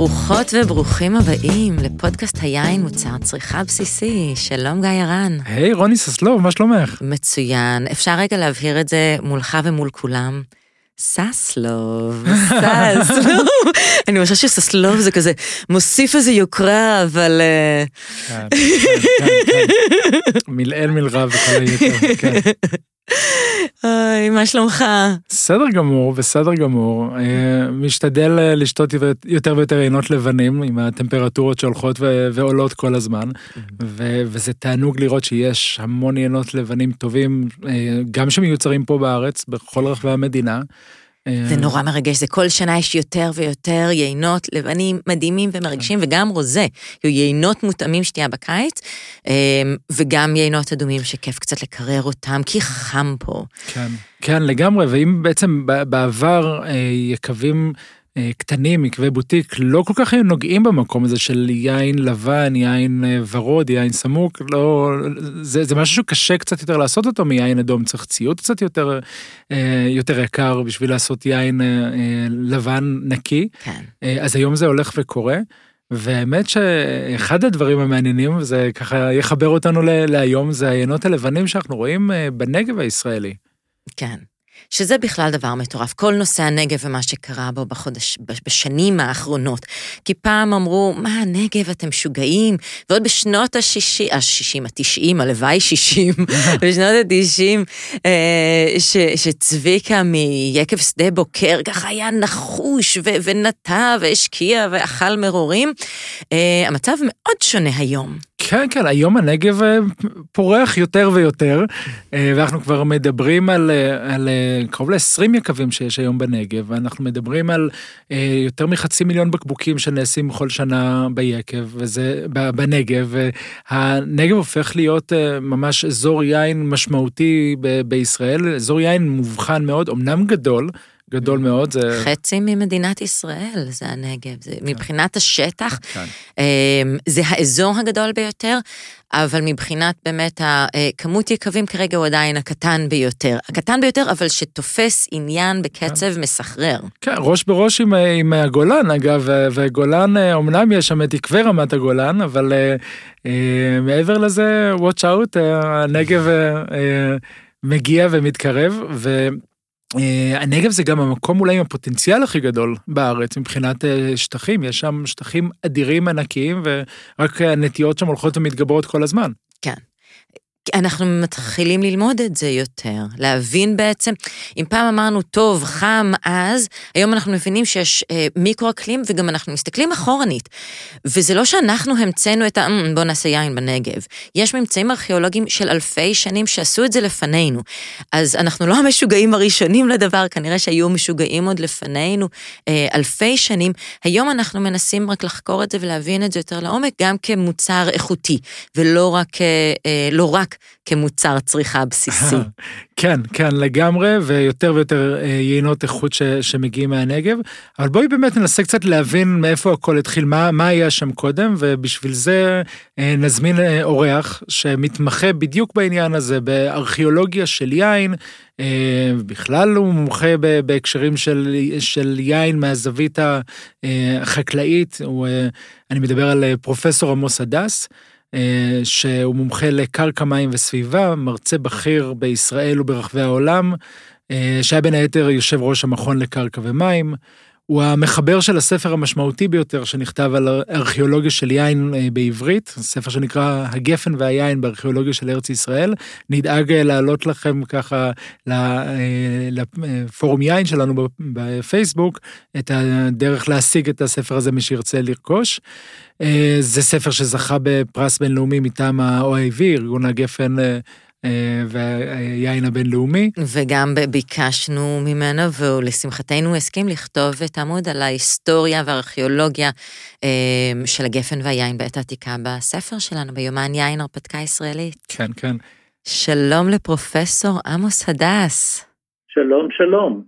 ברוכות וברוכים הבאים לפודקאסט היין מוצר צריכה בסיסי. שלום גיא הרן. היי, רוני ססלוב, מה שלומך? מצוין. אפשר רגע להבהיר את זה מולך ומול כולם? ססלוב, ססלוב. אני חושבת שססלוב זה כזה מוסיף איזה יוקרה, אבל... אה, כן, כן, כן. מלעיל מלרע וכל היתר, כן. אוי, מה שלומך? בסדר גמור, בסדר גמור. אה, משתדל אה, לשתות יותר ויותר עינות לבנים עם הטמפרטורות שהולכות ועולות כל הזמן, וזה תענוג לראות שיש המון עינות לבנים טובים, אה, גם שמיוצרים פה בארץ, בכל רחבי המדינה. זה נורא מרגש, זה כל שנה יש יותר ויותר יינות לבנים מדהימים ומרגשים, וגם רוזה, יינות מותאמים שתייה בקיץ, וגם יינות אדומים שכיף קצת לקרר אותם, כי חם פה. כן, כן, לגמרי, ואם בעצם בעבר יקבים... קטנים, מקווי בוטיק, לא כל כך היו נוגעים במקום הזה של יין לבן, יין ורוד, יין סמוק, לא, זה, זה משהו שקשה קצת יותר לעשות אותו מיין אדום, צריך ציוד קצת יותר, יותר יקר בשביל לעשות יין לבן נקי. כן. אז היום זה הולך וקורה. והאמת שאחד הדברים המעניינים, וזה ככה יחבר אותנו להיום, זה העיינות הלבנים שאנחנו רואים בנגב הישראלי. כן. שזה בכלל דבר מטורף, כל נושא הנגב ומה שקרה בו בחודש, בשנים האחרונות. כי פעם אמרו, מה הנגב, אתם משוגעים? ועוד בשנות השישים, השישים, התשעים, הלוואי שישים, בשנות התשעים, שצביקה מיקב שדה בוקר ככה היה נחוש ונטע והשקיע ואכל מרורים. המצב מאוד שונה היום. כן, כן, היום הנגב פורח יותר ויותר, ואנחנו כבר מדברים על, על קרוב ל-20 יקבים שיש היום בנגב, ואנחנו מדברים על יותר מחצי מיליון בקבוקים שנעשים בכל שנה ביקב, וזה בנגב, והנגב הופך להיות ממש אזור יין משמעותי ב- בישראל, אזור יין מובחן מאוד, אמנם גדול, גדול מאוד. זה... חצי ממדינת ישראל זה הנגב, זה כן. מבחינת השטח, כן. זה האזור הגדול ביותר, אבל מבחינת באמת הכמות יקבים כרגע הוא עדיין הקטן ביותר. הקטן ביותר, אבל שתופס עניין בקצב כן. מסחרר. כן, ראש בראש עם, עם הגולן, אגב, וגולן, אמנם יש שם את עקבי רמת הגולן, אבל אה, מעבר לזה, watch out, הנגב אה, מגיע ומתקרב, ו... הנגב זה גם המקום אולי עם הפוטנציאל הכי גדול בארץ מבחינת שטחים, יש שם שטחים אדירים ענקיים ורק הנטיות שם הולכות ומתגברות כל הזמן. כן. אנחנו מתחילים ללמוד את זה יותר, להבין בעצם, אם פעם אמרנו, טוב, חם אז, היום אנחנו מבינים שיש אה, מיקרו-אקלים וגם אנחנו מסתכלים אחורנית. וזה לא שאנחנו המצאנו את ה... בוא נעשה יין בנגב. יש ממצאים ארכיאולוגיים של אלפי שנים שעשו את זה לפנינו. אז אנחנו לא המשוגעים הראשונים לדבר, כנראה שהיו משוגעים עוד לפנינו אה, אלפי שנים. היום אנחנו מנסים רק לחקור את זה ולהבין את זה יותר לעומק, גם כמוצר איכותי, ולא רק, אה, אה, לא רק כמוצר צריכה בסיסי. כן, כן, לגמרי, ויותר ויותר יינות איכות ש, שמגיעים מהנגב. אבל בואי באמת ננסה קצת להבין מאיפה הכל התחיל, מה, מה היה שם קודם, ובשביל זה נזמין אורח שמתמחה בדיוק בעניין הזה, בארכיאולוגיה של יין. בכלל הוא מומחה בהקשרים של, של יין מהזווית החקלאית, הוא, אני מדבר על פרופסור עמוס הדס. שהוא מומחה לקרקע מים וסביבה, מרצה בכיר בישראל וברחבי העולם, שהיה בין היתר יושב ראש המכון לקרקע ומים. הוא המחבר של הספר המשמעותי ביותר שנכתב על ארכיאולוגיה של יין בעברית, ספר שנקרא הגפן והיין בארכיאולוגיה של ארץ ישראל. נדאג להעלות לכם ככה לפורום יין שלנו בפייסבוק את הדרך להשיג את הספר הזה מי שירצה לרכוש. זה ספר שזכה בפרס בינלאומי מטעם ה-OIV, ארגון הגפן והיין הבינלאומי. וגם ביקשנו ממנו, ולשמחתנו הוא הסכים לכתוב את עמוד על ההיסטוריה והארכיאולוגיה של הגפן והיין בעת העתיקה בספר שלנו, ביומן יין הרפתקה ישראלית. כן, כן. שלום לפרופסור עמוס הדס. שלום, שלום.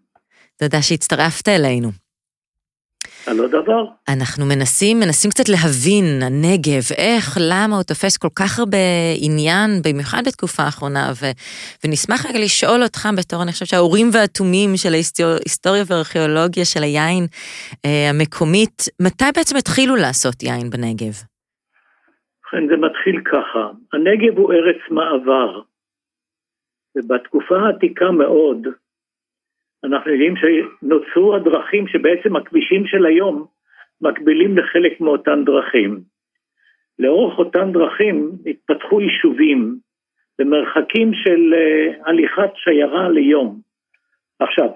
תודה שהצטרפת אלינו. על עוד דבר. אנחנו מנסים, מנסים קצת להבין, הנגב, איך, למה הוא תופס כל כך הרבה עניין, במיוחד בתקופה האחרונה, ו, ונשמח רגע לשאול אותך בתור, אני חושבת שהאורים והתומים של ההיסטוריה והארכיאולוגיה של היין אה, המקומית, מתי בעצם התחילו לעשות יין בנגב? ובכן, זה מתחיל ככה, הנגב הוא ארץ מעבר, ובתקופה העתיקה מאוד, אנחנו יודעים שנוצרו הדרכים שבעצם הכבישים של היום מקבילים לחלק מאותן דרכים. לאורך אותן דרכים התפתחו יישובים במרחקים של uh, הליכת שיירה ליום. עכשיו,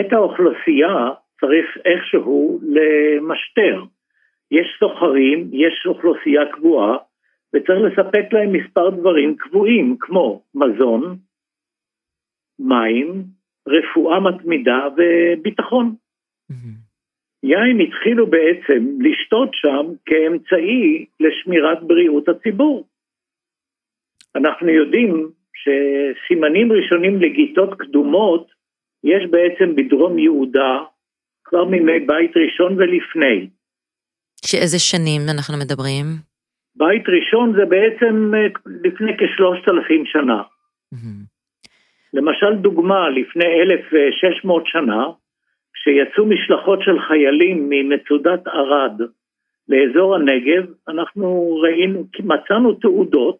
את האוכלוסייה צריך איכשהו למשטר. יש סוחרים, יש אוכלוסייה קבועה, וצריך לספק להם מספר דברים קבועים, כמו מזון, מים, רפואה מתמידה וביטחון. יין התחילו בעצם לשתות שם כאמצעי לשמירת בריאות הציבור. אנחנו יודעים שסימנים ראשונים לגיטות קדומות יש בעצם בדרום יהודה כבר מימי בית ראשון ולפני. שאיזה שנים אנחנו מדברים? בית ראשון זה בעצם אה, לפני כשלושת אלפים שנה. למשל דוגמה, לפני 1,600 שנה, כשיצאו משלחות של חיילים ממצודת ערד לאזור הנגב, אנחנו ראינו, מצאנו תעודות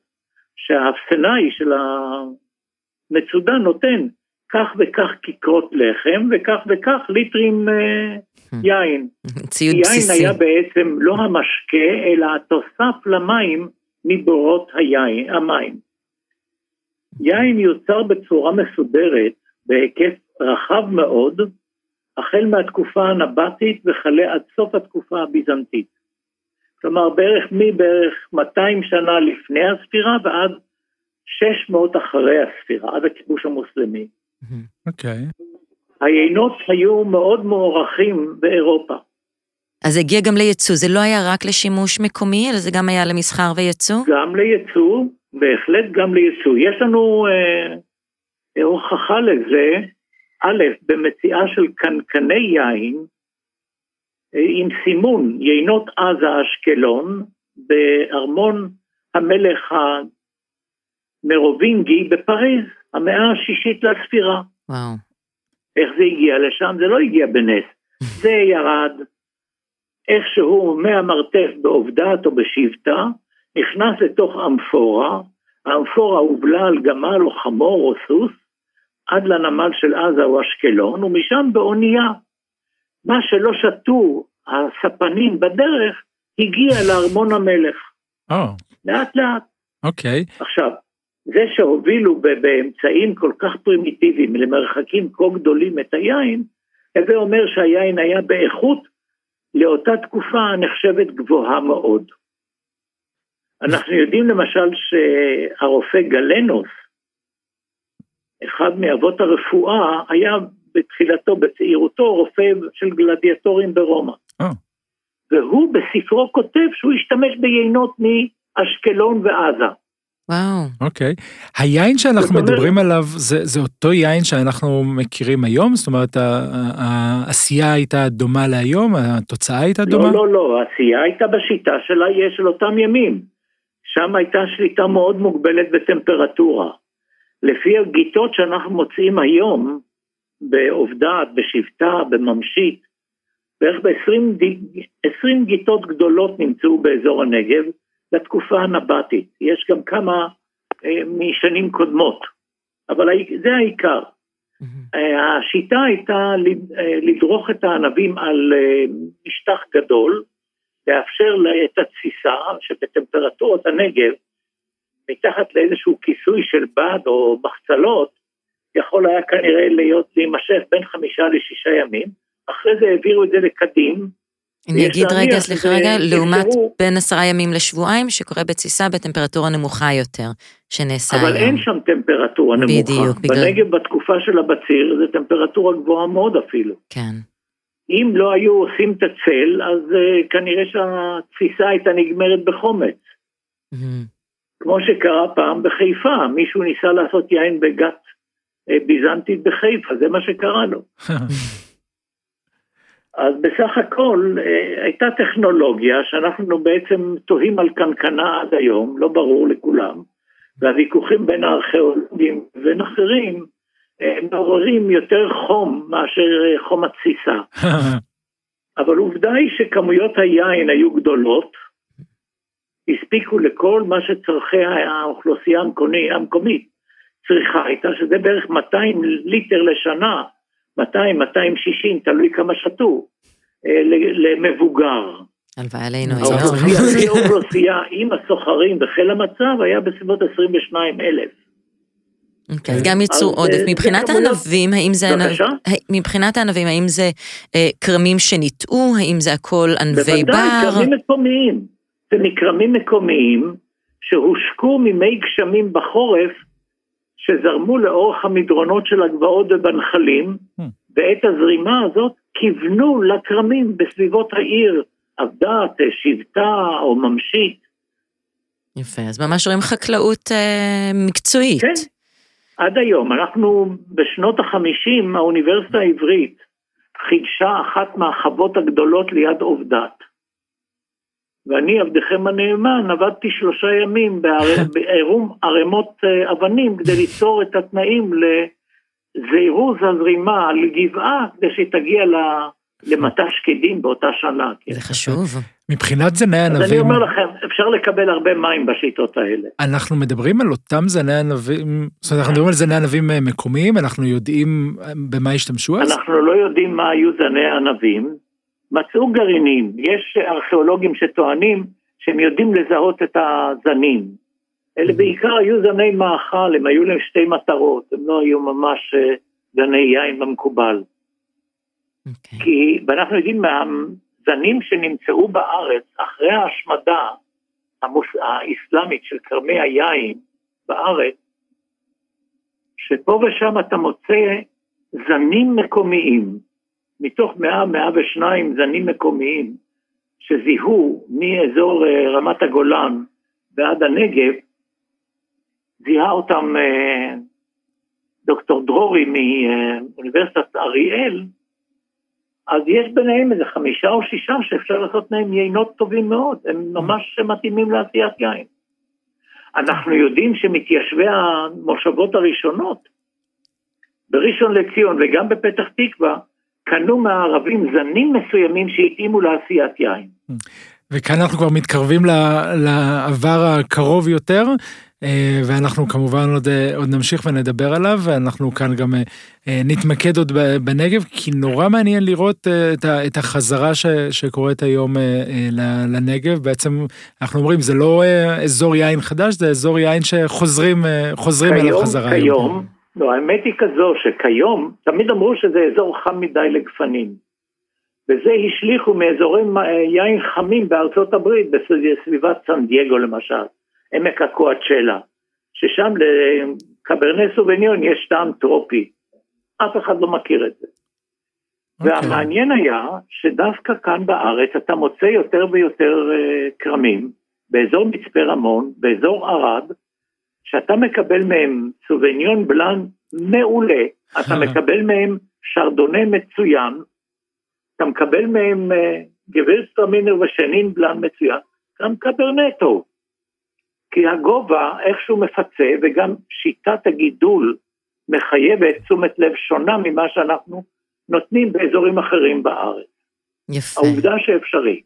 שהאפסנאי של המצודה נותן כך וכך כיכרות לחם וכך וכך ליטרים אה, יין. ציוד בסיסי. יין היה בעצם לא המשקה, אלא התוסף למים מבורות היין, המים. יין יוצר בצורה מסודרת בהיקף רחב מאוד, החל מהתקופה הנבטית וכלה עד סוף התקופה הביזנטית. כלומר, בערך מבערך 200 שנה לפני הספירה ועד 600 אחרי הספירה, עד הכיבוש המוסלמי. אוקיי. Okay. היינות היו מאוד מוערכים באירופה. אז זה הגיע גם לייצוא, זה לא היה רק לשימוש מקומי, אלא זה גם היה למסחר וייצוא? גם לייצוא, בהחלט גם לייצוא. יש לנו אה, הוכחה לזה, א', במציאה של קנקני יין, אה, עם סימון יינות עזה אשקלון, בארמון המלך המרובינגי בפריז, המאה השישית לספירה. וואו. איך זה הגיע לשם? זה לא הגיע בנס. זה ירד איכשהו מהמרתף בעובדת או בשבטה, נכנס לתוך אמפורה, האמפורה הובלה על גמל או חמור או סוס, עד לנמל של עזה או אשקלון, ומשם באונייה. מה שלא שתו הספנים בדרך, הגיע לארמון המלך. Oh. לאט לאט. אוקיי. Okay. עכשיו, זה שהובילו באמצעים כל כך פרימיטיביים למרחקים כה גדולים את היין, הווה אומר שהיין היה באיכות לאותה תקופה הנחשבת גבוהה מאוד. אנחנו יודעים למשל שהרופא גלנוס, אחד מאבות הרפואה, היה בתחילתו, בצעירותו, רופא של גלדיאטורים ברומא. Oh. והוא בספרו כותב שהוא השתמש ביינות מאשקלון ועזה. וואו. אוקיי. היין שאנחנו מדברים עליו, זה, זה אותו יין שאנחנו מכירים היום? זאת אומרת, העשייה הייתה דומה להיום? התוצאה הייתה לא, דומה? לא, לא, לא, העשייה הייתה בשיטה שלה, של אותם ימים. שם הייתה שליטה מאוד מוגבלת בטמפרטורה. לפי הגיטות שאנחנו מוצאים היום, בעובדת, בשבטה, בממשית, בערך ב-20 גיטות גדולות נמצאו באזור הנגב, לתקופה הנבטית. יש גם כמה אה, משנים קודמות, אבל זה העיקר. Mm-hmm. השיטה הייתה אה, לדרוך את הענבים על אה, משטח גדול, לאפשר את התסיסה שבטמפרטורות הנגב, מתחת לאיזשהו כיסוי של בד או מחצלות, יכול היה כנראה להיות, להימשך בין חמישה לשישה ימים, אחרי זה העבירו את זה לקדים, אני אגיד רגע, סליחה רגע, לעומת בין עשרה ימים לשבועיים, שקורה בתסיסה בטמפרטורה נמוכה יותר, שנעשה היום. אבל אין שם טמפרטורה נמוכה. בדיוק. בגלל... בנגב בתקופה של הבציר זה טמפרטורה גבוהה מאוד אפילו. כן. אם לא היו עושים את הצל, אז uh, כנראה שהתסיסה הייתה נגמרת בחומץ. Mm-hmm. כמו שקרה פעם בחיפה, מישהו ניסה לעשות יין בגת uh, ביזנטית בחיפה, זה מה שקרה לו. אז בסך הכל אה, הייתה טכנולוגיה שאנחנו בעצם תוהים על קנקנה עד היום, לא ברור לכולם, והוויכוחים בין הארכיאולוגים ובין אחרים אה, מעוררים יותר חום מאשר אה, חום התסיסה. אבל עובדה היא שכמויות היין היו גדולות, הספיקו לכל מה שצורכי האוכלוסייה המקומית צריכה הייתה, שזה בערך 200 ליטר לשנה, 200, 260, תלוי כמה שתו, אה, למבוגר. הלוואי עלינו היום. האוכלוסייה עם הסוחרים וחיל המצב היה בסביבות 22 אלף. אוקיי, אז גם ייצור עודף. מבחינת הענבים, האם זה... מבחינת הענבים, האם זה אה, כרמים שניטעו? האם זה הכל ענבי בר? בוודאי, כרמים מקומיים. זה מכרמים מקומיים שהושקו ממי גשמים בחורף שזרמו לאורך המדרונות של הגבעות ובנחלים, hmm. ואת הזרימה הזאת כיוונו לכרמים בסביבות העיר, עבדת, שבטה או ממשית. יפה, אז ממש רואים חקלאות אה, מקצועית. כן, עד היום. אנחנו בשנות החמישים, האוניברסיטה העברית חידשה אחת מהחוות הגדולות ליד עובדת. ואני, עבדכם הנאמן, עבדתי שלושה ימים בעירום ערימות אה, אבנים כדי ליצור את התנאים לזירוז הזרימה על גבעה כדי שהיא תגיע למטע שקדים באותה שנה. כן. זה חשוב. מבחינת זני ענבים... אז אני אומר לכם, אפשר לקבל הרבה מים בשיטות האלה. אנחנו מדברים על אותם זני ענבים, זאת אומרת, אנחנו מדברים על זני ענבים אה, מקומיים, אנחנו יודעים אה, במה השתמשו אז? אנחנו לא יודעים מה היו זני ענבים. מצאו גרעינים, יש ארכיאולוגים שטוענים שהם יודעים לזהות את הזנים. אלה. בעיקר היו זני מאכל, הם היו להם שתי מטרות, הם לא היו ממש אה, זני יין במקובל. Okay. אוקיי. כי, ואנחנו יודעים מהזנים שנמצאו בארץ אחרי ההשמדה המוס, האסלאמית של כרמי היין בארץ, שפה ושם אתה מוצא זנים מקומיים, מתוך 100-102 זנים מקומיים שזיהו מאזור אה, רמת הגולן ועד הנגב, זיהה אותם אה, דוקטור דרורי מאוניברסיטת אריאל, אז יש ביניהם איזה חמישה או שישה שאפשר לעשות מהם יינות טובים מאוד, הם ממש מתאימים לעשיית יין. אנחנו יודעים שמתיישבי המושבות הראשונות, בראשון לציון וגם בפתח תקווה, קנו מהערבים זנים מסוימים שהתאימו לעשיית יין. וכאן אנחנו כבר מתקרבים לעבר הקרוב יותר, ואנחנו כמובן עוד, אה, עוד נמשיך ונדבר עליו, ואנחנו כאן גם אה, נתמקד עוד בנגב, כי נורא מעניין לראות את החזרה ש, שקורית היום לנגב. בעצם אנחנו אומרים, זה לא אזור יין חדש, זה אזור יין שחוזרים אליו חזרה. כיום, היום. לא, האמת היא כזו שכיום, תמיד אמרו שזה אזור חם מדי לגפנים. וזה השליכו מאזורי יין חמים בארצות הברית, בסביבת סן דייגו למשל, עמק הקואצ'לה, ששם לקברני סוביניון יש טעם טרופי. אף אחד לא מכיר את זה. Okay. אוקיי. והמעניין היה שדווקא כאן בארץ אתה מוצא יותר ויותר uh, כרמים, באזור מצפה רמון, באזור ערד, שאתה מקבל מהם סוביניון בלאן מעולה, אתה מקבל מהם שרדונה מצוין, אתה מקבל מהם אה, גבירסטרמינר ושנין בלאן מצוין, גם קברנטו. כי הגובה איכשהו מפצה וגם שיטת הגידול מחייבת תשומת לב שונה ממה שאנחנו נותנים באזורים אחרים בארץ. יפה. העובדה שאפשרי.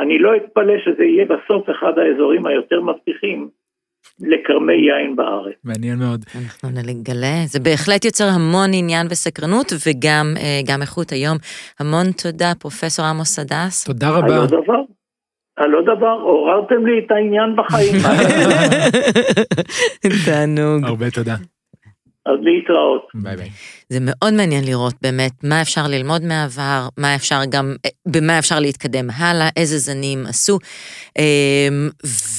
אני לא אתפלא שזה יהיה בסוף אחד האזורים היותר מבטיחים לכרמי יין בארץ. מעניין מאוד. אנחנו נגלה, זה בהחלט יוצר המון עניין וסקרנות וגם אה, איכות היום. המון תודה, פרופסור עמוס הדס. תודה רבה. על עוד דבר. עוררתם לי את העניין בחיים. תענוג. הרבה תודה. אז להתראות. ביי ביי. זה מאוד מעניין לראות באמת מה אפשר ללמוד מהעבר, מה אפשר גם, במה אפשר להתקדם הלאה, איזה זנים עשו, אמ,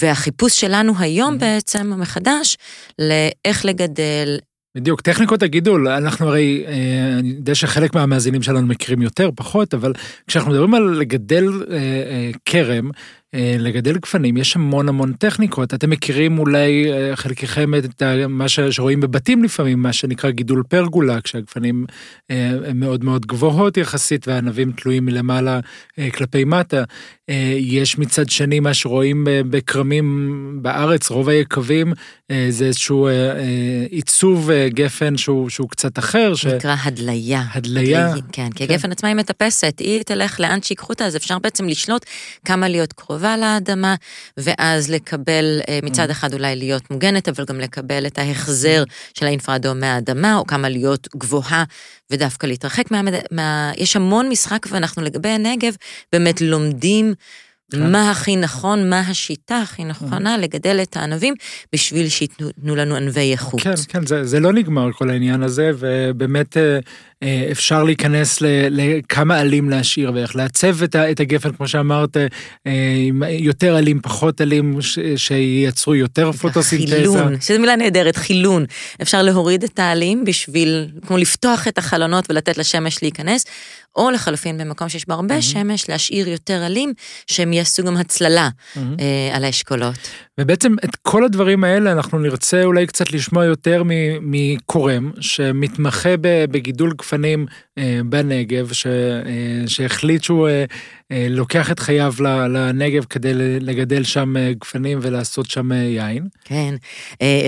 והחיפוש שלנו היום בעצם מחדש לאיך לגדל, בדיוק, טכניקות הגידול, אנחנו הרי, אה, אני יודע שחלק מהמאזינים שלנו מכירים יותר, פחות, אבל כשאנחנו מדברים על לגדל אה, אה, כרם, לגדל גפנים יש המון המון טכניקות. אתם מכירים אולי חלקכם את מה שרואים בבתים לפעמים, מה שנקרא גידול פרגולה, כשהגפנים הם מאוד מאוד גבוהות יחסית והענבים תלויים מלמעלה כלפי מטה. יש מצד שני מה שרואים בכרמים בארץ, רוב היקבים, זה איזשהו עיצוב גפן שהוא, שהוא קצת אחר. ש... נקרא הדליה. הדליה. כן, כי כן. הגפן עצמה היא מטפסת, היא תלך לאן שיקחו אותה, אז אפשר בעצם לשלוט כמה להיות קרובה לאדמה, ואז לקבל מצד אחד אולי להיות מוגנת, אבל גם לקבל את ההחזר של האינפרדום מהאדמה, או כמה להיות גבוהה ודווקא להתרחק מה... מה... יש המון משחק, ואנחנו לגבי הנגב באמת לומדים כן. מה הכי נכון, מה השיטה הכי נכונה לגדל את הענבים בשביל שייתנו לנו ענבי איכות. כן, כן, זה, זה לא נגמר כל העניין הזה, ובאמת אה, אה, אפשר להיכנס לכמה עלים להשאיר ואיך לעצב את הגפן, כמו שאמרת, אה, עם יותר עלים, פחות עלים, שייצרו יותר פוטוסינתזה. חילון, שזו מילה נהדרת, חילון. אפשר להוריד את העלים בשביל, כמו לפתוח את החלונות ולתת לשמש להיכנס, או לחלופין במקום שיש בו הרבה mm-hmm. שמש, להשאיר יותר עלים, שהם יעשו גם הצללה mm-hmm. אה, על האשכולות. ובעצם את כל הדברים האלה אנחנו נרצה אולי קצת לשמוע יותר מקורם, שמתמחה בגידול גפנים אה, בנגב, ש, אה, שהחליט שהוא אה, לוקח את חייו לנגב כדי לגדל שם גפנים ולעשות שם יין. כן.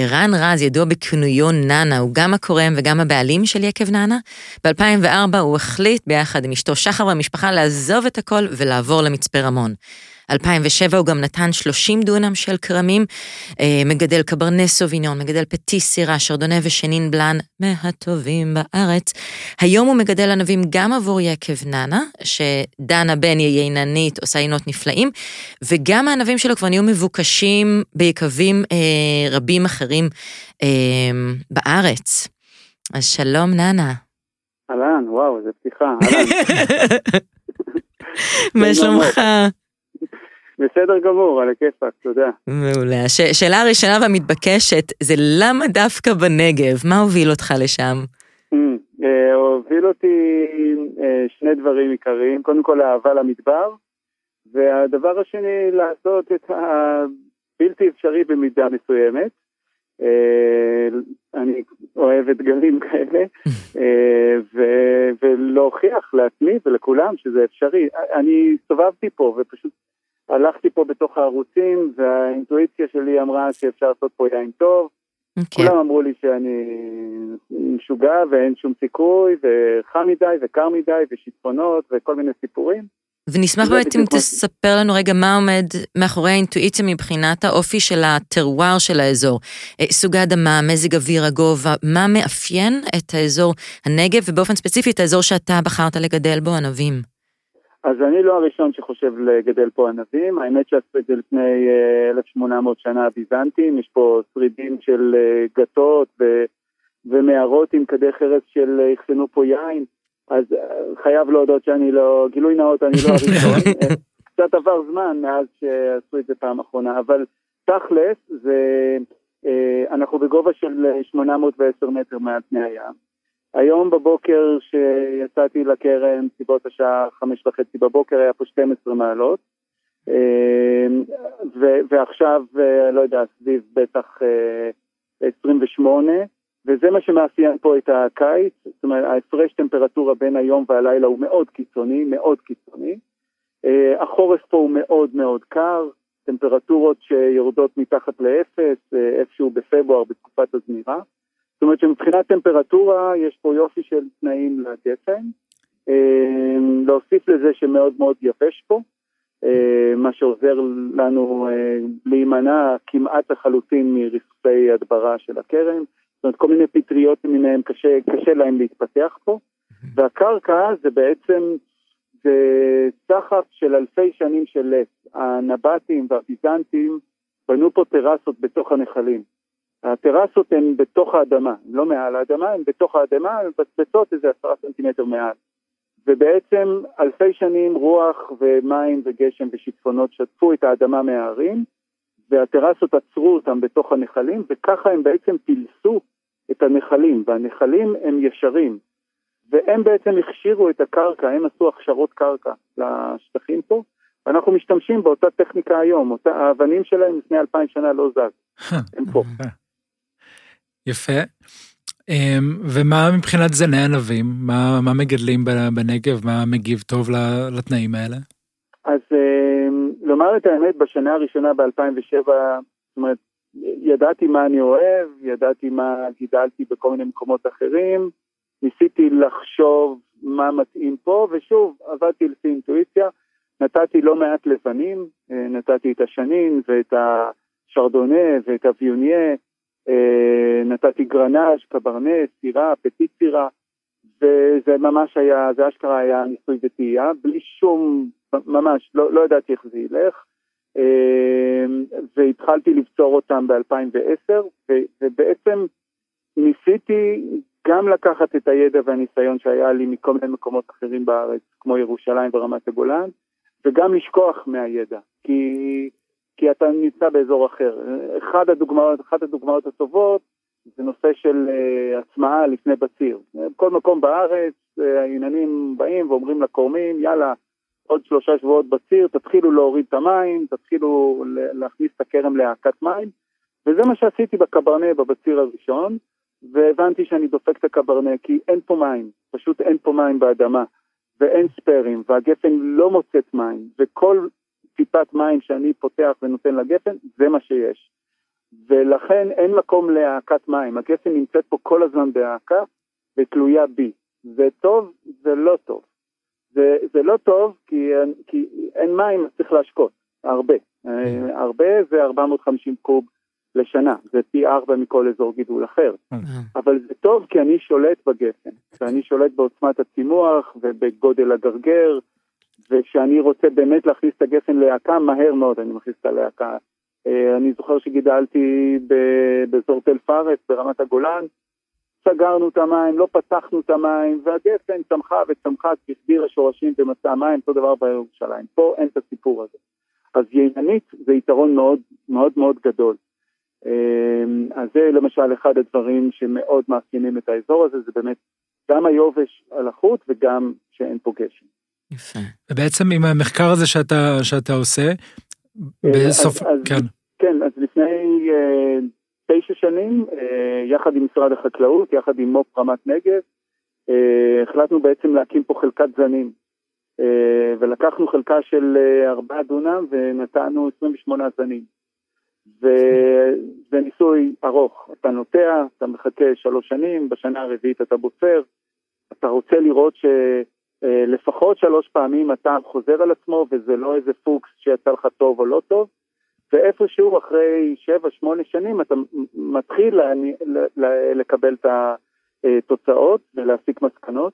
רן רז, ידוע בכינויו נאנה, הוא גם הקורם וגם הבעלים של יקב נאנה. ב-2004 הוא החליט ביחד עם אשתו שחר והמשפחה לעזוב את הכל ולעבור למצפה רמון. 2007 הוא גם נתן 30 דונם של כרמים, אה, מגדל קברנה סוביניון, מגדל פטי סירה, שרדונה ושנין בלאן, מהטובים בארץ. היום הוא מגדל ענבים גם עבור יקב נאנה, שדנה בן ייננית עושה עינות נפלאים, וגם הענבים שלו כבר נהיו מבוקשים ביקבים אה, רבים אחרים אה, בארץ. אז שלום נאנה. אהלן, וואו, איזה פתיחה, אהלן. מה שלומך? בסדר גמור, על הכיפאק, תודה. מעולה. השאלה הראשונה והמתבקשת, זה למה דווקא בנגב? מה הוביל אותך לשם? Mm, אה, הוביל אותי אה, שני דברים עיקריים. קודם כל, אהבה למדבר, והדבר השני, לעשות את הבלתי אפשרי במידה מסוימת. אה, אני אוהב אתגרים כאלה, ולהוכיח לעצמי ולכולם שזה אפשרי. אני הסתובבתי פה ופשוט הלכתי פה בתוך הערוצים, והאינטואיציה שלי אמרה שאפשר לעשות פה יין טוב. Okay. אוקיי. כולם אמרו לי שאני משוגע ואין שום סיכוי, וחם מדי וקר מדי ושיטפונות וכל מיני סיפורים. ונשמח באמת אם תספר לנו רגע מה עומד מאחורי האינטואיציה מבחינת האופי של הטרוואר של האזור. אה, סוג האדמה, מזג אוויר, הגובה, מה מאפיין את האזור הנגב, ובאופן ספציפי את האזור שאתה בחרת לגדל בו ענבים. אז אני לא הראשון שחושב לגדל פה ענבים, האמת שעשו את זה לפני 1800 אה, שנה הביזנטים, יש פה שרידים של אה, גתות ו... ומערות עם כדי חרס של אה, אחסנו פה יין, אז חייב להודות שאני לא, גילוי נאות, אני לא הראשון. קצת עבר זמן מאז שעשו את זה פעם אחרונה, אבל תכלס, זה, אנחנו בגובה של 810 מטר מעל פני הים. היום בבוקר שיצאתי לקרן, סיבות השעה חמש וחצי בבוקר, היה פה 12 מעלות. אמ, ו- ועכשיו, אה, לא יודע, סביב בטח 28, אה, וזה מה שמאפיין פה את הקיץ, זאת אומרת, ההפרש טמפרטורה בין היום והלילה הוא מאוד קיצוני, מאוד קיצוני. אה, החורף פה הוא מאוד מאוד קר, טמפרטורות שיורדות מתחת לאפס, איפשהו בפברואר בתקופת הזמירה. זאת אומרת שמבחינת טמפרטורה יש פה יופי של תנאים לגפן. אמ, להוסיף לזה שמאוד מאוד יבש פה, אמ, מה שעוזר לנו אה, להימנע כמעט לחלוטין מרצפי הדברה של הכרם. זאת אומרת, כל מיני פטריות למיניהם קשה, קשה להם להתפתח פה. והקרקע זה בעצם, זה סחף של אלפי שנים של לס. הנבטים והביזנטים בנו פה טרסות בתוך הנחלים. הטרסות הן בתוך האדמה, לא מעל האדמה, הן בתוך האדמה, הן מבצבצות איזה עשרה סנטימטר מעל. ובעצם אלפי שנים רוח ומים וגשם ושיטפונות שטפו את האדמה מההרים, והטרסות עצרו אותם בתוך הנחלים, וככה הם בעצם פילסו את הנחלים, והנחלים הם ישרים. והם בעצם הכשירו את הקרקע, הם עשו הכשרות קרקע לשטחים פה, ואנחנו משתמשים באותה טכניקה היום, אותה, האבנים שלהם לפני אלפיים שנה לא זז, הם פה. יפה. אמ, ומה מבחינת זני ענבים? מה, מה מגדלים בנגב? מה מגיב טוב לתנאים האלה? אז אמ, לומר את האמת, בשנה הראשונה ב-2007, זאת אומרת, ידעתי מה אני אוהב, ידעתי מה גידלתי בכל מיני מקומות אחרים, ניסיתי לחשוב מה מתאים פה, ושוב, עבדתי לפי אינטואיציה, נתתי לא מעט לבנים, אה, נתתי את השנין ואת השרדונה ואת הוויוניה, אה, נתתי גרנאז', קברנט, סירה, פטיט סירה, וזה ממש היה, זה אשכרה היה ניסוי וטעייה, בלי שום, ממש, לא, לא ידעתי איך זה ילך. אה, והתחלתי לבצור אותם ב-2010, ובעצם ניסיתי גם לקחת את הידע והניסיון שהיה לי מכל מיני מקומות אחרים בארץ, כמו ירושלים ורמת הגולן, וגם לשכוח מהידע, כי, כי אתה נמצא באזור אחר. אחד הדוגמאות, אחת הדוגמאות הטובות זה נושא של uh, הצמאה לפני בציר. בכל מקום בארץ, uh, העניינים באים ואומרים לכורמים, יאללה, עוד שלושה שבועות בציר, תתחילו להוריד את המים, תתחילו להכניס את הכרם להאקת מים, וזה מה שעשיתי בקברנה בבציר הראשון, והבנתי שאני דופק את הקברנה כי אין פה מים, פשוט אין פה מים באדמה. ואין ספיירים, והגפן לא מוצאת מים, וכל טיפת מים שאני פותח ונותן לגפן, זה מה שיש. ולכן אין מקום להאקת מים, הגפן נמצאת פה כל הזמן בהאקה ותלויה בי. זה טוב, זה לא טוב. זה, זה לא טוב כי, כי אין מים, אז צריך להשקות, הרבה. אה, הרבה זה 450 קוב לשנה, זה פי ארבע מכל אזור גידול אחר. אה. אבל זה טוב כי אני שולט בגפן, ואני שולט בעוצמת הצימוח ובגודל הגרגר, וכשאני רוצה באמת להכניס את הגפן להקה, מהר מאוד אני מכניס את הלהקה. אה, אני זוכר שגידלתי באזור תל פארס, ברמת הגולן, סגרנו את המים, לא פתחנו את המים, והגפן צמחה וצמחה כסביר השורשים ומצא מים, אותו דבר בירושלים. פה אין את הסיפור הזה. אז יענית זה יתרון מאוד מאוד מאוד גדול. אמ, אז זה למשל אחד הדברים שמאוד מאפיינים את האזור הזה, זה באמת גם היובש על החוט וגם שאין פה גשם. יפה. ובעצם עם המחקר הזה שאתה, שאתה עושה, אה, בסוף, אז, כן. כן, אז לפני uh, תשע שנים, uh, יחד עם משרד החקלאות, יחד עם מו"פ רמת נגב, uh, החלטנו בעצם להקים פה חלקת זנים. Uh, ולקחנו חלקה של uh, ארבעה דונם ונתנו 28 זנים. וזה ניסוי ארוך, אתה נוטע, אתה מחכה שלוש שנים, בשנה הרביעית אתה בוצר, אתה רוצה לראות שלפחות שלוש פעמים אתה חוזר על עצמו וזה לא איזה פוקס שיצא לך טוב או לא טוב, ואיפשהו אחרי שבע, שמונה שנים אתה מתחיל לקבל את התוצאות ולהסיק מסקנות,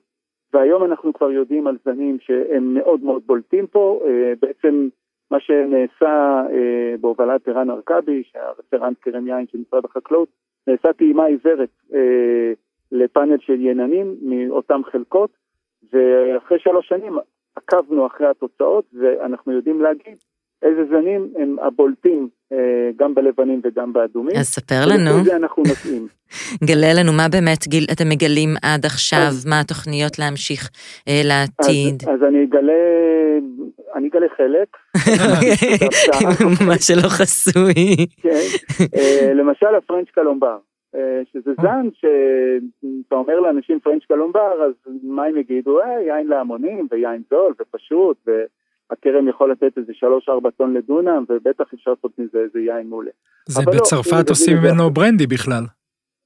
והיום אנחנו כבר יודעים על זנים שהם מאוד מאוד בולטים פה, בעצם מה שנעשה אה, בהובלת ערן ארכבי, שהיה רפרנט קרן יין של משרד החקלאות, נעשה טעימה עיוורת אה, לפאנל של יננים מאותן חלקות, ואחרי שלוש שנים עקבנו אחרי התוצאות, ואנחנו יודעים להגיד איזה זנים הם הבולטים אה, גם בלבנים וגם באדומים. אז ספר לנו. וזה אנחנו נותנים. גלה לנו מה באמת גיל, אתם מגלים עד עכשיו, אז, מה התוכניות להמשיך אה, לעתיד. אז, אז אני אגלה, אני אגלה חלק. מה שלא חסוי. כן, אה, למשל הפרנץ' קלומבר. אה, שזה זן שאתה אומר לאנשים פרנץ' קלומבר, אז מה הם יגידו? אה, יין להמונים ויין זול ופשוט, הכרם יכול לתת איזה 3-4 טון לדונם, ובטח אפשר לעשות מזה איזה יין מעולה. זה לא, בצרפת לא, עושים ממנו ברנדי בכלל.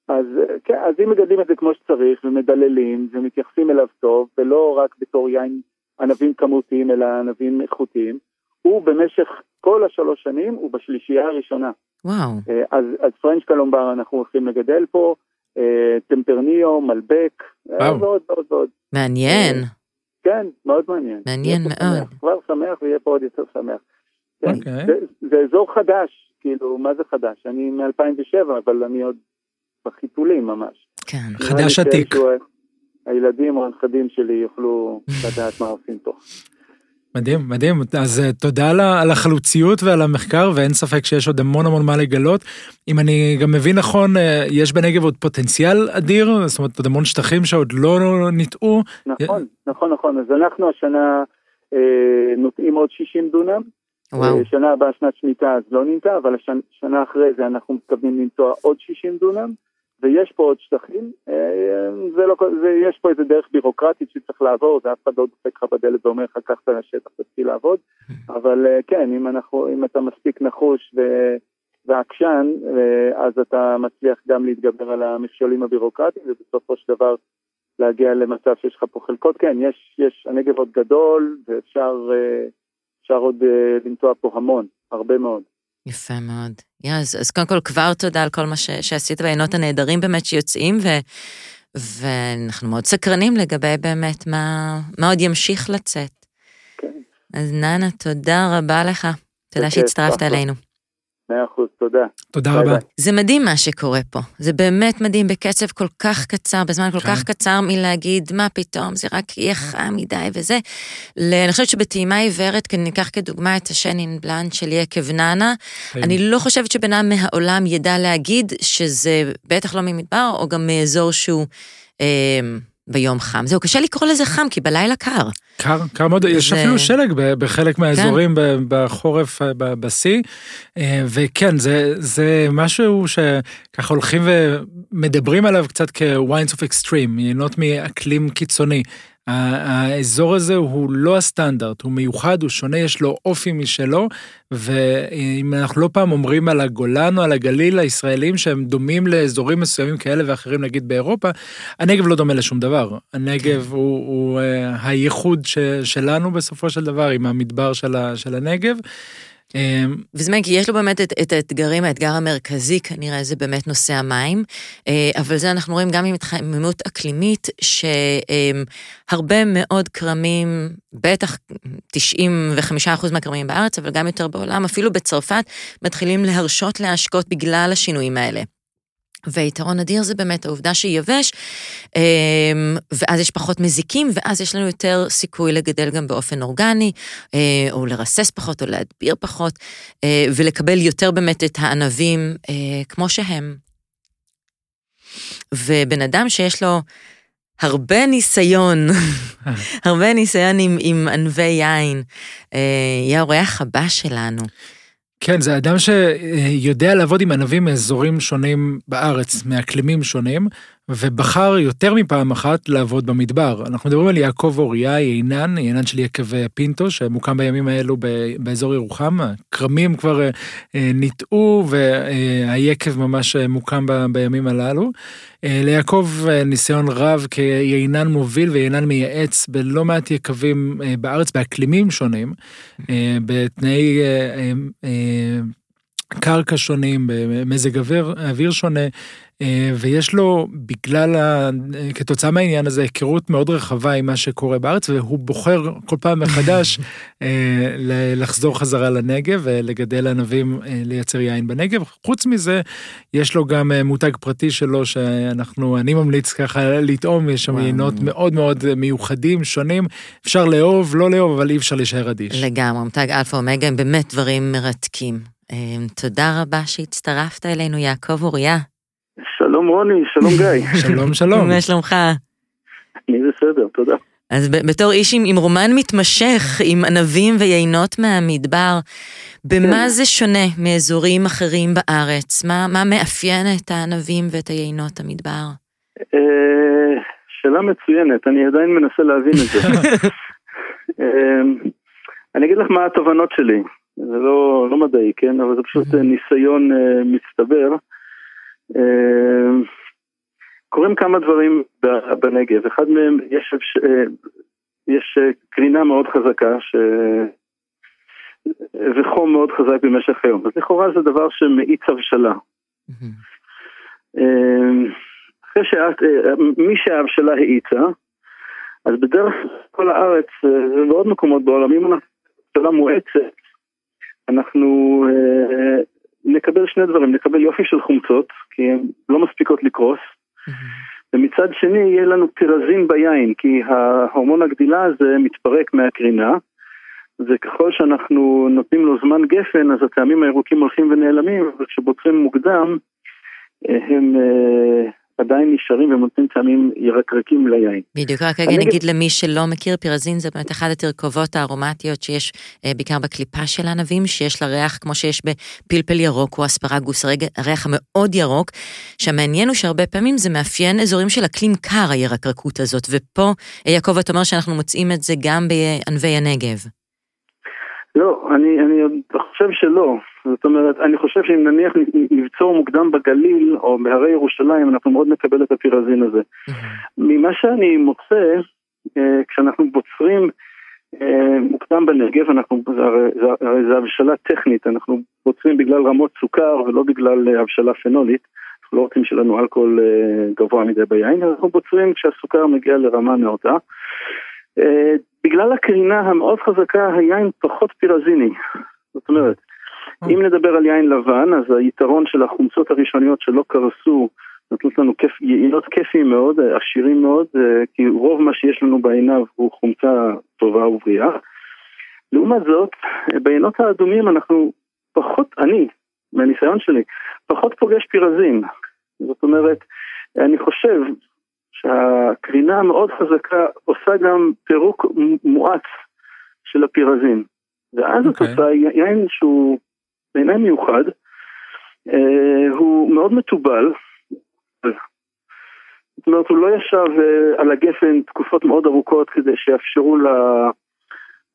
אז כן, אז אם מגדלים את זה כמו שצריך, ומדללים, ומתייחסים אליו טוב, ולא רק בתור יין ענבים כמותיים, אלא ענבים איכותיים, הוא במשך כל השלוש שנים, הוא בשלישייה הראשונה. וואו. אה, אז, אז פרנץ' קלומבר אנחנו הולכים לגדל פה, אה, טמפרניו, מלבק, אה, ועוד ועוד ועוד. מעניין. כן, מאוד מעניין. מעניין מאוד. כבר שמח ויהיה פה עוד יותר שמח. כן? אוקיי. זה, זה אזור חדש, כאילו, מה זה חדש? אני מ-2007, אבל אני עוד בחיתולים ממש. כן, חדש עתיק. הילדים או הנכדים שלי יוכלו לדעת מה עושים פה. מדהים, מדהים. אז אה, תודה על החלוציות ועל המחקר, ואין ספק שיש עוד המון המון מה לגלות. אם אני גם מבין נכון, אה, יש בנגב עוד פוטנציאל אדיר, זאת אומרת, עוד המון שטחים שעוד לא ניטעו. נכון, נכון, נכון. אז אנחנו השנה אה, נוטעים עוד 60 דונם. וואו. אה, שנה הבאה שנת שמיטה אז לא ננטע, אבל השנה, שנה אחרי זה אנחנו מתכוונים לנטוע עוד 60 דונם, ויש פה עוד שטחים, אה, זה לא, זה, יש פה איזה דרך בירוקרטית שצריך לעבור, זה אף אחד לא דופק לך בדלת ואומר לך, קח את השטח, תתחיל לעבוד, אבל אה, כן, אם, אנחנו, אם אתה מספיק נחוש ו... ועקשן, אה, אז אתה מצליח גם להתגבר על המכשולים הבירוקרטיים, ובסופו של דבר להגיע למצב שיש לך פה חלקות. כן, יש, יש, הנגב עוד גדול, ואפשר אפשר עוד לנטוע פה המון, הרבה מאוד. יפה מאוד. Yeah, אז, אז קודם כל כבר תודה על כל מה ש, שעשית בעיינות הנהדרים באמת שיוצאים, ו, ואנחנו מאוד סקרנים לגבי באמת מה, מה עוד ימשיך לצאת. כן. אז ננה, תודה רבה לך. תודה שהצטרפת. אלינו. מאה אחוז, תודה. תודה ביי רבה. ביי. זה מדהים מה שקורה פה. זה באמת מדהים בקצב כל כך קצר, בזמן כל כן. כך קצר מלהגיד, מה פתאום, זה רק יהיה חם מדי וזה. אני חושבת שבטעימה עיוורת, כי ניקח כדוגמה את השנין בלאן של יקב נאנה, כן. אני לא חושבת שבן אדם מהעולם ידע להגיד שזה בטח לא ממדבר, או גם מאזור שהוא אה, ביום חם. זהו, קשה לקרוא לזה חם, כי בלילה קר. קר, קר מאוד, יש זה- כן. אפילו שלג בחלק מהאזורים ב- בחורף אה, בשיא, אה, וכן, זה, זה משהו שככה הולכים ומדברים עליו קצת כ-wines of extreme, יינות מאקלים קיצוני. האזור הזה הוא לא הסטנדרט, הוא מיוחד, הוא שונה, יש לו אופי משלו, ואם אנחנו לא פעם אומרים על הגולן או על הגליל הישראלים שהם דומים לאזורים מסוימים כאלה ואחרים, נגיד באירופה, הנגב לא דומה לשום דבר. הנגב הוא, הוא אה, הייחוד ש, שלנו בסופו של דבר, עם המדבר של, ה, של הנגב. וזה מעניין, כי יש לו באמת את, את האתגרים, האתגר המרכזי כנראה זה באמת נושא המים, אה, אבל זה אנחנו רואים גם עם התחממות אקלימית, שהרבה מאוד כרמים, בטח 95% מהכרמים בארץ, אבל גם יותר בעולם, אפילו בצרפת, מתחילים להרשות להשקות בגלל השינויים האלה. ויתרון אדיר זה באמת העובדה שיבש, אמ, ואז יש פחות מזיקים, ואז יש לנו יותר סיכוי לגדל גם באופן אורגני, אה, או לרסס פחות, או להדביר פחות, אה, ולקבל יותר באמת את הענבים אה, כמו שהם. ובן אדם שיש לו הרבה ניסיון, הרבה ניסיון עם, עם ענבי יין, יהיה האורח הבא שלנו. כן, זה אדם שיודע לעבוד עם ענבים מאזורים שונים בארץ, מאקלימים שונים, ובחר יותר מפעם אחת לעבוד במדבר. אנחנו מדברים על יעקב אוריה, יינן, יינן של יקב פינטו, שמוקם בימים האלו באזור ירוחם. הכרמים כבר אה, אה, ניטעו והיקב ממש אה, מוקם בימים הללו. ליעקב ניסיון רב כיינן מוביל ויינן מייעץ בלא מעט יקבים בארץ באקלימים שונים, בתנאי קרקע שונים, במזג אוויר, אוויר שונה, ויש לו, בגלל, ה, כתוצאה מהעניין הזה, היכרות מאוד רחבה עם מה שקורה בארץ, והוא בוחר כל פעם מחדש אה, לחזור חזרה לנגב ולגדל ענבים, אה, לייצר יין בנגב. חוץ מזה, יש לו גם אה, מותג פרטי שלו, שאנחנו, אני ממליץ ככה לטעום, יש שם. יינות מאוד מאוד מיוחדים, שונים, אפשר לאהוב, לא לאהוב, אבל אי אפשר להישאר אדיש. לגמרי, מותג אלפא אומגה הם באמת דברים מרתקים. אה, תודה רבה שהצטרפת אלינו, יעקב אוריה. שלום רוני, שלום גיא. שלום, שלום. מה שלומך? אני בסדר, תודה. אז ב- בתור איש עם, עם רומן מתמשך, עם ענבים ויינות מהמדבר, במה זה שונה מאזורים אחרים בארץ? מה, מה מאפיין את הענבים ואת היינות המדבר? אה, שאלה מצוינת, אני עדיין מנסה להבין את זה. אה, אני אגיד לך מה התובנות שלי, זה לא, לא מדעי, כן? אבל זה פשוט אה, ניסיון מצטבר. אה, קורים כמה דברים בנגב, אחד מהם יש, אה, יש אה, קרינה מאוד חזקה ש... וחום מאוד חזק במשך היום, אז לכאורה זה דבר שמאיץ הבשלה. אה, אחרי שמי שההבשלה האיצה, אז בדרך כל הארץ אה, ובעוד מקומות בעולם, אם אנחנו מואצת, אנחנו אה, נקבל שני דברים, נקבל יופי של חומצות, כי הן לא מספיקות לקרוס, ומצד שני יהיה לנו פירזין ביין, כי ההורמון הגדילה הזה מתפרק מהקרינה, וככל שאנחנו נותנים לו זמן גפן, אז הטעמים הירוקים הולכים ונעלמים, וכשבוצרים מוקדם, אה, הם, אה, עדיין נשארים ונותנים טעמים ירקרקים ליין. בדיוק, רק רגע נגיד למי שלא מכיר, פירזין זה באמת אחת התרכובות הארומטיות שיש אה, בעיקר בקליפה של הענבים, שיש לה ריח כמו שיש בפלפל ירוק או אספרגוס, הריח המאוד ירוק, שהמעניין הוא שהרבה פעמים זה מאפיין אזורים של אקלים קר, הירקרקות הזאת, ופה, אה, יעקב, אתה אומר שאנחנו מוצאים את זה גם בענבי הנגב. לא, אני, אני חושב שלא. זאת אומרת, אני חושב שאם נניח נבצור מוקדם בגליל או בהרי ירושלים, אנחנו מאוד נקבל את הפירזין הזה. ממה שאני מוצא, אה, כשאנחנו בוצרים אה, מוקדם בנגב, אנחנו, הרי, הרי זה הבשלה טכנית, אנחנו בוצרים בגלל רמות סוכר ולא בגלל אה, הבשלה פנולית. אנחנו לא רוצים שיהיה לנו אלכוהול גבוה מדי ביין, אנחנו בוצרים כשהסוכר מגיע לרמה נאותה. בגלל הקרינה המאוד חזקה, היין פחות פירזיני. זאת אומרת, אה. אם נדבר על יין לבן, אז היתרון של החומצות הראשוניות שלא קרסו, נותנות לנו כיף, יינות כיפיים מאוד, עשירים מאוד, אה, כי רוב מה שיש לנו בעיניו הוא חומצה טובה ובריאה. לעומת זאת, ביינות האדומים אנחנו פחות, אני, מהניסיון שלי, פחות פוגש פירזין. זאת אומרת, אני חושב שהקרינה המאוד חזקה עושה גם פירוק מואץ של הפירזין. ואז okay. אוקיי. התוצאה היא יין שהוא בעיניי מיוחד, אה, הוא מאוד מתובל. זאת אומרת, הוא לא ישב אה, על הגפן תקופות מאוד ארוכות כדי שיאפשרו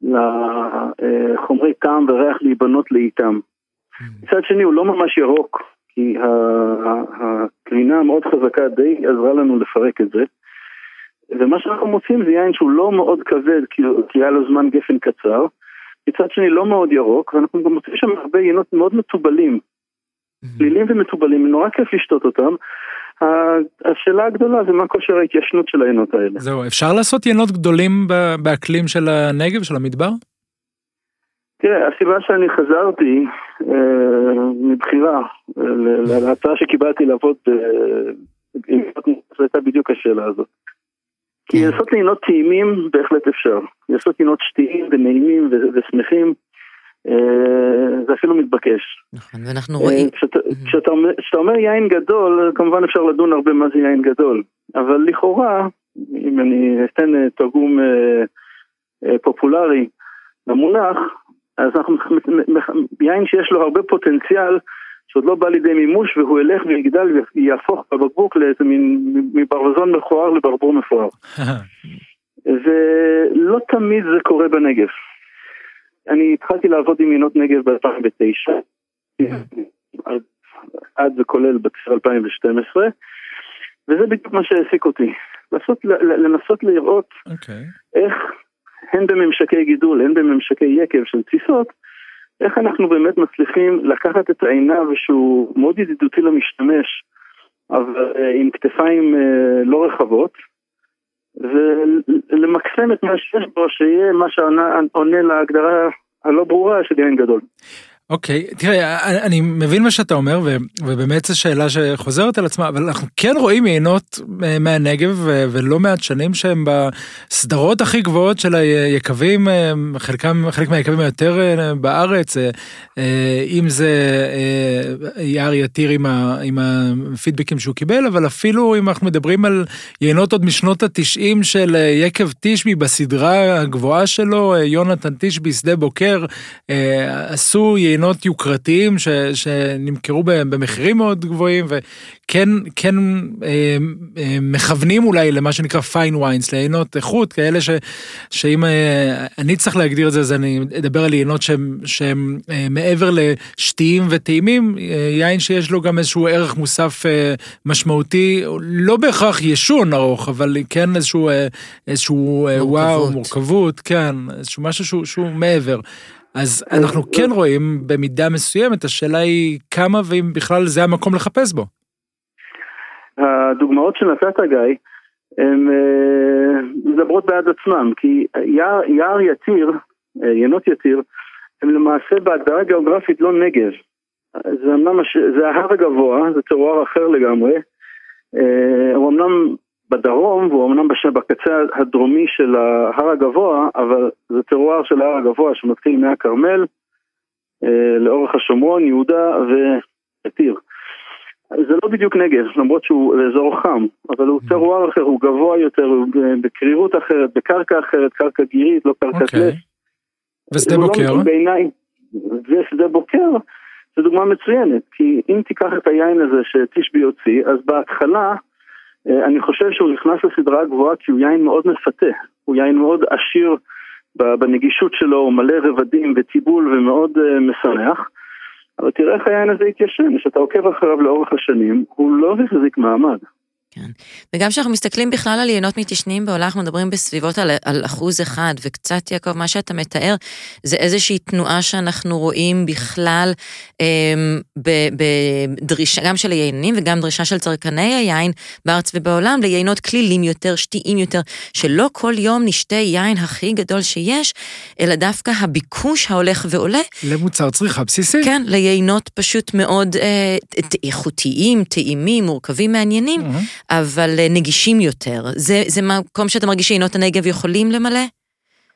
לחומרי אה, טעם וריח להיבנות לאיתם. Mm. מצד שני, הוא לא ממש ירוק, כי הקרינה המאוד חזקה די עזרה לנו לפרק את זה. ומה שאנחנו מוצאים זה יין שהוא לא מאוד כבד, כי, היה לו זמן גפן קצר, מצד שני לא מאוד ירוק, ואנחנו גם מוצאים שם הרבה יינות מאוד מתובלים. פלילים ומתובלים, נורא כיף לשתות אותם. השאלה הגדולה זה מה כושר ההתיישנות של היינות האלה. זהו, אפשר לעשות יינות גדולים באקלים של הנגב, של המדבר? תראה, הסיבה שאני חזרתי אה, מבחירה אה, להצעה שקיבלתי לעבוד, אה, הייתה בדיוק השאלה הזאת. כי לעשות לינות טעימים בהחלט אפשר. לעשות לינות שתיים ונעימים ושמחים, אה, זה אפילו מתבקש. נכון, ואנחנו רואים... כשאתה אומר יין גדול, כמובן אפשר לדון הרבה מה זה יין גדול. אבל לכאורה, אם אני אתן תרגום פופולרי למונח, אז אנחנו, יין שיש לו הרבה פוטנציאל, שעוד לא בא לידי מימוש והוא ילך ויגדל ויהפוך בבקבוק לאיזה מין מברווזון מכוער לברבור מפואר. ולא תמיד זה קורה בנגב. אני התחלתי לעבוד עם מינות נגב ב-2009, עד וכולל בציר 2012, וזה בדיוק מה שהעסיק אותי. לנסות, לנסות לראות okay. אוקיי. איך הן בממשקי גידול, הן בממשקי יקב של תסיסות, איך אנחנו באמת מצליחים לקחת את העיניו שהוא מאוד ידידותי למשתמש, אבל אה, עם כתפיים אה, לא רחבות, ולמקסם את מה שיש בו, שיהיה מה שעונה להגדרה הלא ברורה של יין גדול. אוקיי, okay, תראה, אני מבין מה שאתה אומר, ו, ובאמת זו שאלה שחוזרת על עצמה, אבל אנחנו כן רואים יינות אה, מהנגב, ו, ולא מעט שנים שהם בסדרות הכי גבוהות של היקבים, אה, חלקם, חלק מהיקבים היותר אה, בארץ, אם זה יער יתיר עם, ה, עם הפידבקים שהוא קיבל, אבל אפילו אם אנחנו מדברים על יינות עוד משנות התשעים של יקב תשבי בסדרה הגבוהה שלו, יונתן תשבי, שדה בוקר, עשו יינות יוקרתיים ש, שנמכרו במחירים מאוד גבוהים וכן כן אה, אה, מכוונים אולי למה שנקרא פיין ויינס, ליינות איכות כאלה ש, שאם אה, אני צריך להגדיר את זה אז אני אדבר על יינות שהם, שהם אה, מעבר לשתיים וטעימים, אה, יין שיש לו גם איזשהו ערך מוסף אה, משמעותי, לא בהכרח ישון ארוך אבל כן איזשהו, אה, איזשהו אה, וואו, מורכבות, כן, איזשהו משהו שהוא, שהוא מעבר. אז אנחנו כן רואים במידה מסוימת, השאלה היא כמה ואם בכלל זה המקום לחפש בו. הדוגמאות שנתת גיא, הן אה, מדברות בעד עצמם, כי יער, יער יתיר, אה, ינות יתיר, הם למעשה בהגדרה גיאוגרפית לא נגב. זה אמנם, זה ההר הגבוה, זה טרואר אחר לגמרי. אה, הוא אמנם בדרום, והוא אמנם בקצה הדרומי של ההר הגבוה, אבל זה טרואר של ההר הגבוה שמתחיל מהכרמל, אה, לאורך השומרון, יהודה ויתיר. זה לא בדיוק נגב, למרות שהוא אזור חם, אבל הוא Mm. טרואר אחר, הוא גבוה יותר, הוא בקרירות אחרת, בקרקע אחרת, קרקע גירית, לא קרקע אוקיי. אש. ושדה לא בוקר? מתאים בעיניי, ושדה בוקר זו דוגמה מצוינת, כי אם תיקח את היין הזה שתשבי הוציא, אז בהתחלה אה, אני חושב שהוא נכנס לסדרה הגבוהה כי הוא יין מאוד מפתה, הוא יין מאוד עשיר בנגישות שלו, הוא מלא רבדים וטיבול ומאוד אה, משמח, אבל תראה איך היין הזה התיישן, כשאתה עוקב אחריו לאורך השנים, הוא לא החזיק מעמד. וגם כשאנחנו מסתכלים בכלל על יינות מתיישנים בעולם, אנחנו מדברים בסביבות על, על אחוז אחד, וקצת, יעקב, מה שאתה מתאר, זה איזושהי תנועה שאנחנו רואים בכלל אה, בדרישה, גם של היינים וגם דרישה של צרכני היין בארץ ובעולם, ליינות כלילים יותר, שתיים יותר, שלא כל יום נשתה יין הכי גדול שיש, אלא דווקא הביקוש ההולך ועולה, למוצר צריכה בסיסי. כן, ליינות פשוט מאוד אה, איכותיים, טעימים, מורכבים, מעניינים. מהמם. אבל אה, נגישים יותר. זה, זה מקום שאתה מרגיש שעינות הנגב יכולים למלא?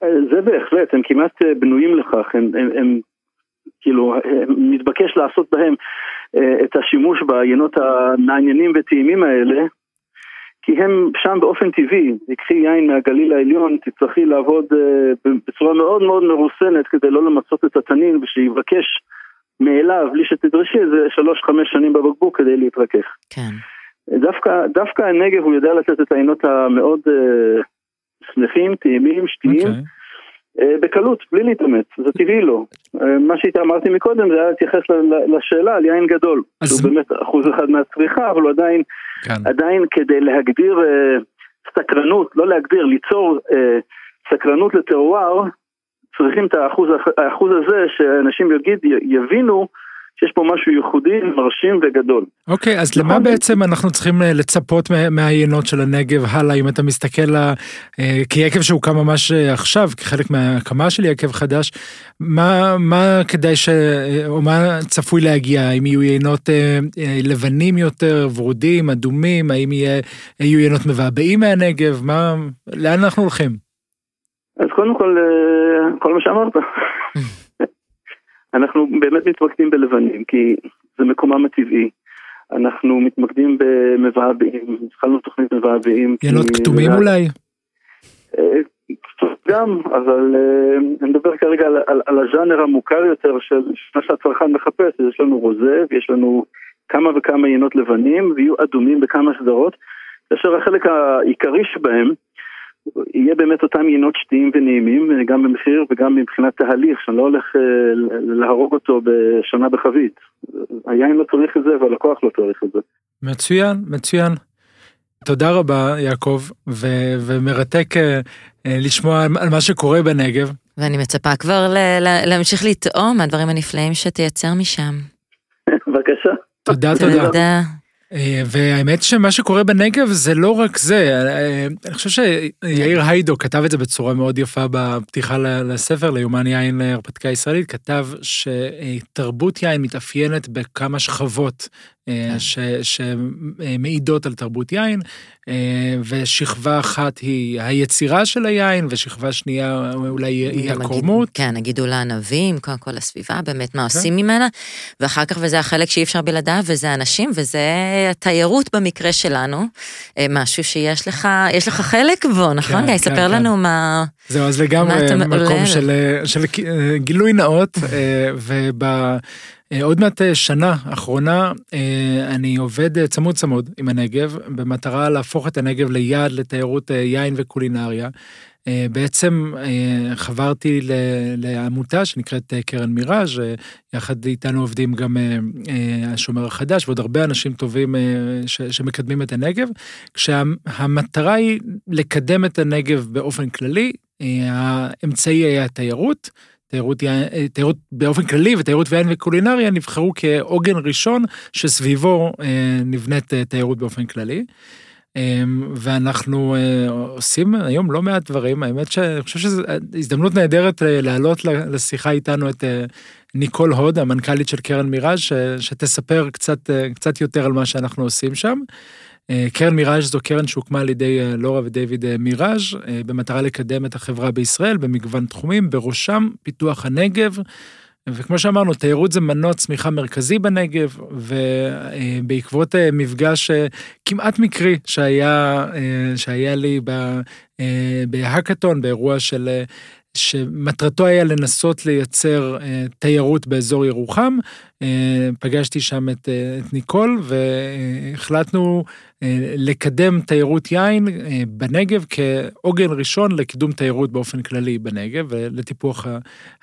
אה, זה בהחלט, הם כמעט אה, בנויים לכך, הם, הם, הם כאילו, הם, מתבקש לעשות בהם את השימוש ביינות המעניינים וטעימים האלה, כי הם שם באופן טבעי, תקחי יין מהגליל העליון, תצטרכי לעבוד בצורה מאוד מאוד מרוסנת כדי לא למצות את התנין ושיבקש מאליו, בלי שתדרשי איזה שלוש-חמש שנים בבקבוק כדי להתרכך. כן. דווקא, דווקא הנגב הוא יודע לתת את העינות המאוד אה, שמחים, טעימים, שתיים, אוקיי. אה, בקלות, בלי להתאמץ, זה טבעי לו. אה, מה שאמרתי מקודם זה היה להתייחס לשאלה על יין גדול. אז- שהוא באמת אחוז אחד מהצריכה, אבל הוא עדיין, כן. עדיין כדי להגדיר אה, סקרנות, לא להגדיר, ליצור אה, סקרנות לטרואר, צריכים את האחוז, האחוז הזה שאנשים יגיד, יבינו שיש פה משהו ייחודי, מרשים וגדול. אוקיי, אז נכון. למה בעצם אנחנו צריכים אה, לצפות מה- מהיינות של הנגב הלאה, אם אתה מסתכל, ל- אה, כי יקב שהוקם ממש אה, עכשיו, כחלק מההקמה של יקב חדש, מה, מה כדאי ש... או מה צפוי להגיע? האם יהיו יינות אה, לבנים יותר, ורודים, אדומים? האם יהיה, יהיו יינות מבעבעים מהנגב? מה... לאן אנחנו הולכים? אז קודם כל, כל מה שאמרת. אנחנו באמת מתמקדים בלבנים, כי זה מקומם הטבעי. אנחנו מתמקדים במבעבעים, התחלנו תוכנית מבעבעים. יינות כתומים אולי? אה, גם, אבל אה, אני מדבר כרגע על, על, על הז'אנר המוכר יותר של מה שהצרכן מחפש, יש לנו רוזה ויש לנו כמה וכמה יינות לבנים ויהיו אדומים בכמה סדרות, כאשר החלק העיקרי שבהם יהיה באמת אותם יינות שתיים ונעימים, גם במחיר וגם מבחינת תהליך, שאני לא הולך אה, להרוג אותו בשנה בחבית. היין לא צריך את זה והלקוח לא צריך את זה. מצוין, מצוין. תודה רבה, יעקב, ו- ומרתק אה, אה, לשמוע על על מה שקורה בנגב. ואני מצפה כבר ל- ל- להמשיך לטעום מהדברים הנפלאים שתייצר משם. בבקשה. תודה, תודה. תודה. אה, והאמת שמה שקורה בנגב זה לא רק זה, אה, אני חושב שיאיר היידו כתב את זה בצורה מאוד יפה בפתיחה לספר, ליומן יין להרפתקה ישראלית, כתב שתרבות יין מתאפיינת בכמה שכבות אה, ש- שמעידות על תרבות יין, אה, ושכבה אחת היא היצירה של היין, ושכבה שנייה אולי היא הקורמות. כן, הגידול הענבים, קודם כל הסביבה, באמת מה עושים ממנה, ואחר כך, וזה החלק שאי אפשר בלעדיו, וזה אנשים, וזה התיירות במקרה שלנו, אה, משהו שיש לך, יש לך חלק בו, נכון? כן, גיא, ספר כן, לנו מה... זהו, אז לגמרי מקום? של, אה, גילוי נאות, אה, ובעוד מעט אה, שנה אחרונה אה, אני עובד אה, צמוד צמוד עם הנגב, במטרה להפוך את הנגב ליעד לתיירות אה, יין וקולינריה. אה, בעצם אה, חברתי לעמותה שנקראת אה, קרן מיראז', אה, יחד איתנו עובדים גם אה, אה, השומר החדש ועוד הרבה אנשים טובים אה, שמקדמים את הנגב, כשהמטרה היא לקדם את הנגב באופן כללי, אה, האמצעי היה התיירות. תיירות, אה, תיירות באופן כללי ותיירות ויין וקולינריה נבחרו כעוגן ראשון שסביבו אה, נבנית אה, תיירות באופן כללי. אה, ואנחנו עושים היום לא מעט דברים, האמת שאני חושב שזו הזדמנות נהדרת להעלות לשיחה איתנו את ניקול הוד, המנכ"לית של קרן מיראז', שתספר קצת, קצת יותר על מה שאנחנו עושים שם. אה, קרן מיראז' זו קרן שהוקמה על ידי אה, לורה ודייוויד אה, מיראז' במטרה לקדם את החברה בישראל במגוון תחומים, בראשם פיתוח הנגב וכמו שאמרנו, תיירות זה מנוע צמיחה מרכזי בנגב, ובעקבות מפגש כמעט מקרי שהיה, שהיה לי בהאקתון, באירוע של שמטרתו היה לנסות לייצר תיירות באזור ירוחם. פגשתי שם את, את ניקול והחלטנו לקדם תיירות יין אה, בנגב כעוגן ראשון לקידום תיירות באופן כללי בנגב ולטיפוח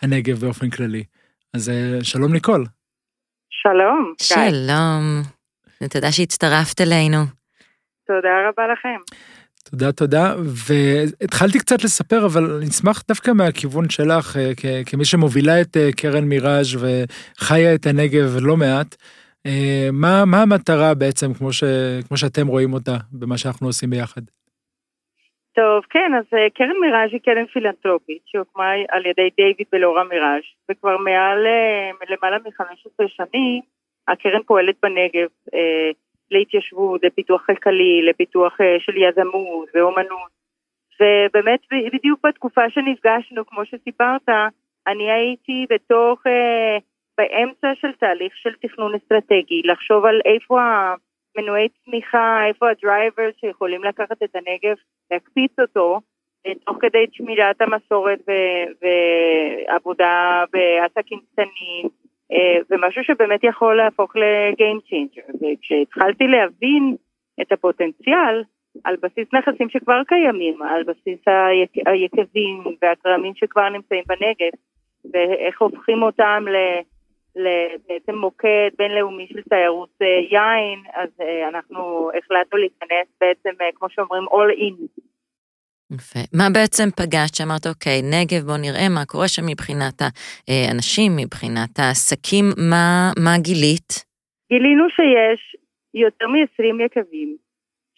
הנגב באופן כללי. אז אה, שלום ניקול. שלום. שלום. תודה שהצטרפת אלינו. תודה רבה לכם. תודה, תודה. והתחלתי קצת לספר, אבל אני אשמח דווקא מהכיוון שלך, אה, כמי שמובילה את אה, קרן מיראז' וחיה את הנגב לא מעט. אה, מה, מה המטרה בעצם, כמו, ש, כמו שאתם רואים אותה, במה שאנחנו עושים ביחד? טוב, כן, אז קרן מיראז' היא קרן פילנטרופית שהוקמה על ידי דיוויד ולאורה מיראז', וכבר מעל למעלה מ-15 שנים הקרן פועלת בנגב. להתיישבות, לפיתוח כלכלי, לפיתוח אה, של יזמות ואומנות. ובאמת בדיוק בתקופה שנפגשנו, כמו שסיפרת, אני הייתי בתוך, אה, באמצע של תהליך של תכנון אסטרטגי, לחשוב על איפה המנועי צמיחה, איפה ה drivers שיכולים לקחת את הנגב, להקפיץ אותו, אה, תוך כדי שמירת המסורת ועבודה בעסקים קטנים, אה, ומשהו שבאמת יכול להפוך ל game changer. וכשהתחלתי להבין את הפוטנציאל, על בסיס נכסים שכבר קיימים, על בסיס היק, היקבים והכרמים שכבר נמצאים בנגב, ואיך הופכים אותם ל... בעצם מוקד בינלאומי של תיירות אה, יין, אז אה, אנחנו החלטנו להיכנס בעצם, כמו שאומרים, all in יפה. מה בעצם פגשת שאמרת, אוקיי, נגב, בוא נראה מה קורה שם מבחינת האנשים, מבחינת העסקים, מה, מה גילית? גילינו שיש יותר מ-20 יקבים,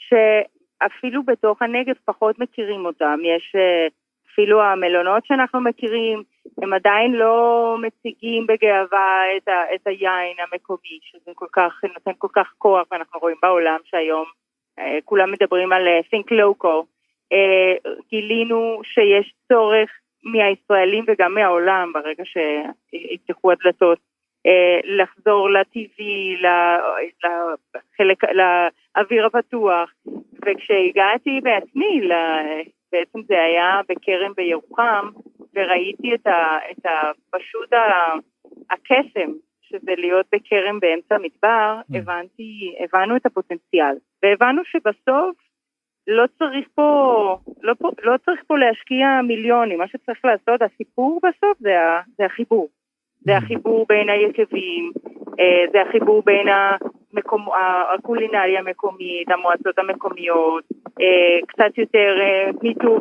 שאפילו בתוך הנגב פחות מכירים אותם. יש אה, אפילו המלונות שאנחנו מכירים, הם עדיין לא מציגים בגאווה את, ה, את היין המקומי, שזה כל כך, נותן כל כך כוח, ואנחנו רואים בעולם שהיום אה, כולם מדברים על אה, think local. אה, גילינו שיש צורך מהישראלים וגם מהעולם ברגע שיפתחו הדלתות אה, לחזור לטבעי, לחלק, לאוויר הפתוח וכשהגעתי בעצמי, בעצם זה היה בכרם בירוחם וראיתי את, ה, את ה, פשוט הקסם שזה להיות בכרם באמצע המדבר, mm. הבנתי, הבנו את הפוטנציאל והבנו שבסוף לא צריך פה, לא, פה, לא צריך פה להשקיע מיליונים, מה שצריך לעשות, הסיפור בסוף זה, ה, זה החיבור. זה mm. החיבור בין היקבים, אה, זה החיבור בין המקום, הקולינריה המקומית, המועצות המקומיות, אה, קצת יותר אה, מיתוג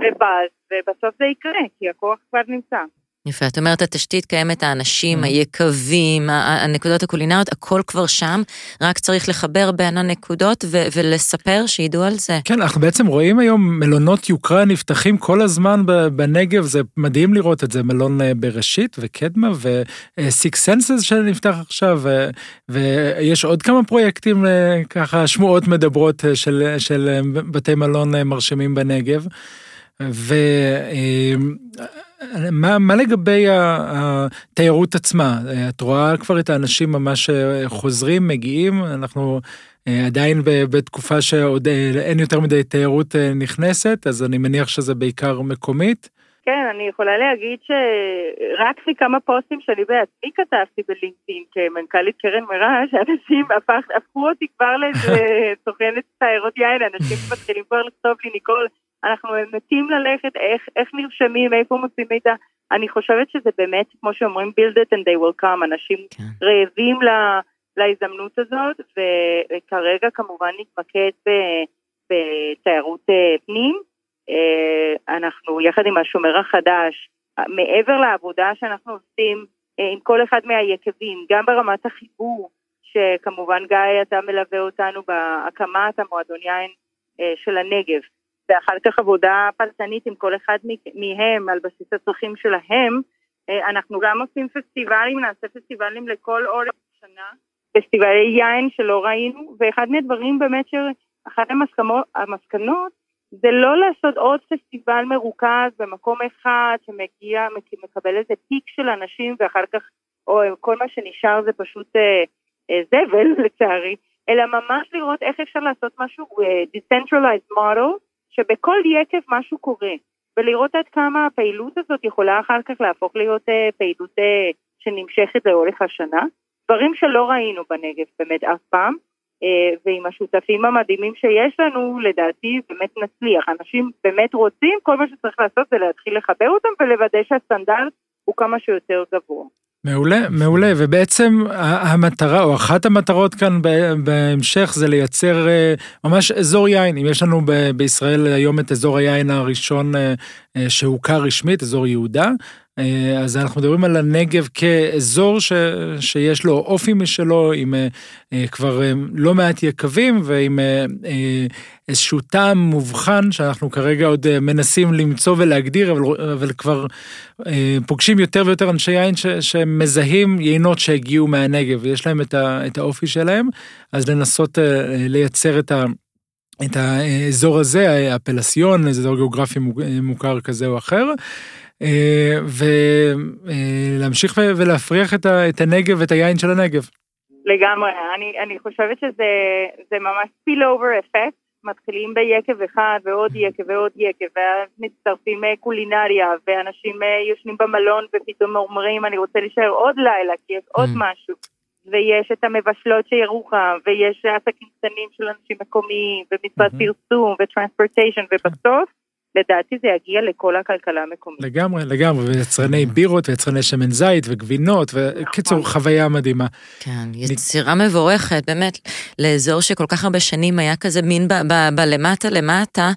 ובאז, ובסוף זה יקרה, כי הכוח כבר נמצא. יפה, את אומרת, התשתית קיימת, האנשים, mm-hmm. היקבים, הנקודות הקולינריות, הכל כבר שם, רק צריך לחבר בין הנקודות ו- ולספר, שידעו על זה. כן, אנחנו בעצם רואים היום מלונות יוקרה נפתחים כל הזמן בנגב, זה מדהים לראות את זה, מלון אה, בראשית וקדמה וסיק סנסס שנפתח עכשיו, ו- ויש עוד כמה פרויקטים, אה, ככה שמועות מדברות אה, של, של בתי מלון מרשימים בנגב. ומה מה לגבי התיירות עצמה? את רואה כבר את האנשים ממש חוזרים, מגיעים? אנחנו אה, עדיין בתקופה שעוד אה, אין יותר מדי תיירות אה, נכנסת, אז אני מניח שזה בעיקר מקומית. כן, אני יכולה להגיד שרק מכמה פוסטים שאני בעצמי כתבתי בלינקדאין כמנכ"לית קרן מיראז', אנשים הפך, הפכו אותי כבר לאיזה סוכנת תיירות יין, אנשים מתחילים כבר לכתוב לי, ניקול, אנחנו מתים ללכת, איך, איך נרשמים, איפה מוצאים מידע. אני חושבת שזה באמת, כמו שאומרים, build it and they will come, אנשים כן. רעבים לה, להזדמנות הזאת, וכרגע כמובן נתמקד בתיירות אה, פנים. אה, אנחנו יחד עם השומר החדש, מעבר לעבודה שאנחנו עושים אה, עם כל אחד מהיקבים, גם ברמת החיבור, שכמובן גיא אתה מלווה אותנו בהקמת המועדון יין של הנגב, ואחר כך עבודה פרטנית עם כל אחד מהם על בסיס הצרכים שלהם. אה, אנחנו גם עושים פסטיבלים, נעשה פסטיבלים לכל אורך השנה, פסטיבלי יין שלא ראינו, ואחד מהדברים באמת שאחת המסקנות, זה לא לעשות עוד פסטיבל מרוכז במקום אחד שמגיע, מקבל איזה פיק של אנשים ואחר כך, או כל מה שנשאר זה פשוט אה, אה, זבל לצערי, אלא ממש לראות איך אפשר לעשות משהו אה, decentralized model, שבכל יקב משהו קורה, ולראות עד כמה הפעילות הזאת יכולה אחר כך להפוך להיות אה, פעילות אה, שנמשכת לאורך השנה. דברים שלא ראינו בנגב באמת אף פעם, אה, ועם השותפים המדהימים שיש לנו, לדעתי באמת נצליח. אנשים באמת רוצים, כל מה שצריך לעשות זה להתחיל לחבר אותם ולוודא שהסטנדרט הוא כמה שיותר גבוה. מעולה, מעולה, ובעצם המטרה, או אחת המטרות כאן בהמשך זה לייצר אה, ממש אזור יין. אם יש לנו בישראל היום את אזור היין הראשון אה, שהוכר רשמית, אזור יהודה, אה, אז אנחנו מדברים על הנגב כאזור ש, שיש לו אופי משלו, עם אה, אה, כבר לא מעט יקבים ועם איזשהו טעם מובחן שאנחנו כרגע עוד מנסים למצוא ולהגדיר, אבל, אבל כבר פוגשים יותר ויותר אנשי יין ש, שמזהים יינות שהגיעו מהנגב ויש להם את, ה, את האופי שלהם, אז לנסות לייצר את ה... את האזור הזה, הפלסיון, אזור גיאוגרפי מוכר כזה או אחר. אה, ולהמשיך ולהפריח את הנגב ואת היין של הנגב. לגמרי, אני, אני חושבת שזה ממש spill over effect, מתחילים ביקב אחד ועוד יקב ועוד יקב, ואז מצטרפים אה, קולינריה, ואנשים אה, יושנים במלון ופתאום אומרים אני רוצה להישאר עוד לילה כי יש עוד mm. משהו. ויש את המבשלות של ירוחם, ויש עסקים קטנים של אנשים מקומיים, mm-hmm. פרסום, וטרנספורטיישן, ובסוף לדעתי זה יגיע לכל הכלכלה המקומית. לגמרי, לגמרי, ויצרני בירות ויצרני שמן זית וגבינות, וקיצור, נכון. חוויה מדהימה. כן, יצירה מבורכת, באמת, לאזור שכל כך הרבה שנים היה כזה מין בלמטה למטה,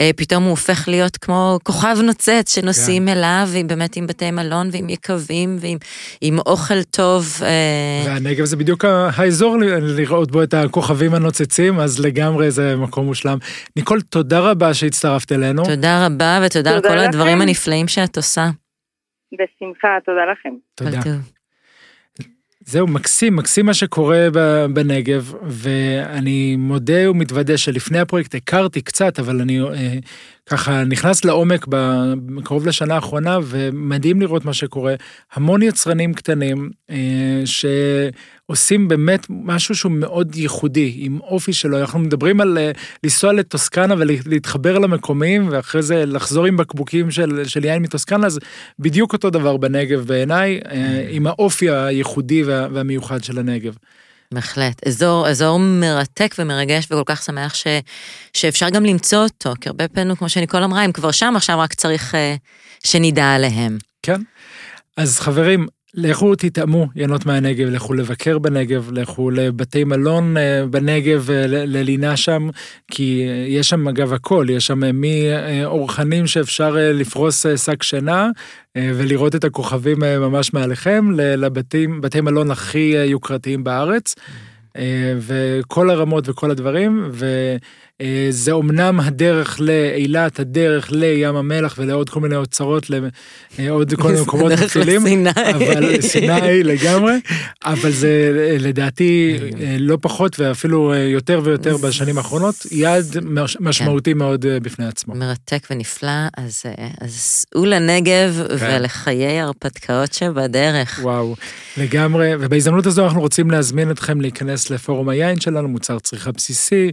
אה, פתאום הוא הופך להיות כמו כוכב נוצץ שנוסעים כן. אליו, עם באמת עם בתי מלון ועם יקבים ועם אוכל טוב. אה. והנגב זה בדיוק האזור לראות בו את הכוכבים הנוצצים, אז לגמרי זה מקום מושלם. ניקול, תודה רבה שהצטרפת אלינו. תודה. תודה רבה, ותודה על כל לכם. הדברים הנפלאים שאת עושה. בשמחה, תודה לכם. תודה. זהו, מקסים, מקסים מה שקורה בנגב, ואני מודה ומתוודה שלפני הפרויקט הכרתי קצת, אבל אני אה, ככה נכנס לעומק קרוב לשנה האחרונה, ומדהים לראות מה שקורה. המון יצרנים קטנים אה, שעושים באמת משהו שהוא מאוד ייחודי, עם אופי שלו. אנחנו מדברים על אה, לנסוע לטוסקנה ולהתחבר למקומיים, ואחרי זה לחזור עם בקבוקים של, של יין מטוסקנה, אז בדיוק אותו דבר בנגב בעיניי, אה, עם האופי הייחודי וה, והמיוחד של הנגב. בהחלט. אזור, אזור מרתק ומרגש וכל כך שמח ש, שאפשר גם למצוא אותו, כי הרבה פעמים, כמו שניקול אמרה, הם כבר שם, עכשיו רק צריך uh, שנדע עליהם. כן. אז חברים, לכו תטעמו ינות מהנגב, לכו לבקר בנגב, לכו לבתי מלון אה, בנגב אה, ללינה שם, כי יש שם אגב הכל, יש שם מאורחנים שאפשר לפרוס שק שינה ולראות את הכוכבים ממש מעליכם, לבתים, בתי מלון הכי יוקרתיים בארץ. וכל הרמות וכל הדברים, אה, זה אומנם הדרך לאילת, הדרך לים המלח ולעוד כל מיני אוצרות, לעוד אה, כל מיני מקומות מפעילים, אבל סיני לגמרי, אבל זה אה, לדעתי לא פחות ואפילו יותר ויותר בשנים האחרונות, יעד משמעותי כן. מאוד בפני עצמו. מרתק ונפלא, אז סעו לנגב כן. ולחיי הרפתקאות שבדרך. וואו, לגמרי, ובהזדמנות הזו אנחנו רוצים להזמין אתכם להיכנס לפורום היין שלנו, מוצר צריכה בסיסי,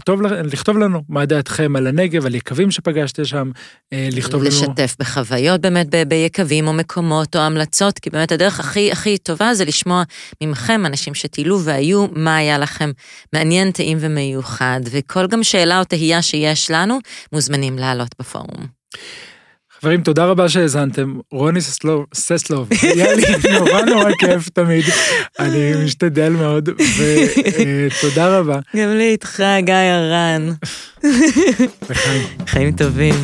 לכתוב, לכתוב לנו מה דעתכם על הנגב, על יקבים שפגשתם שם, אה, לכתוב לשתף לנו... לשתף בחוויות באמת ביקבים או מקומות או המלצות, כי באמת הדרך הכי הכי טובה זה לשמוע ממכם, אנשים שטיילו והיו, מה היה לכם מעניין, טעים ומיוחד, וכל גם שאלה או תהייה שיש לנו, מוזמנים לעלות בפורום. חברים, תודה רבה שהאזנתם. רוני ססלוב, ססלוב, היה לי נורא נורא כיף תמיד. אני משתדל מאוד, ותודה רבה. גם לי איתך, גיא הרן. חיים טובים.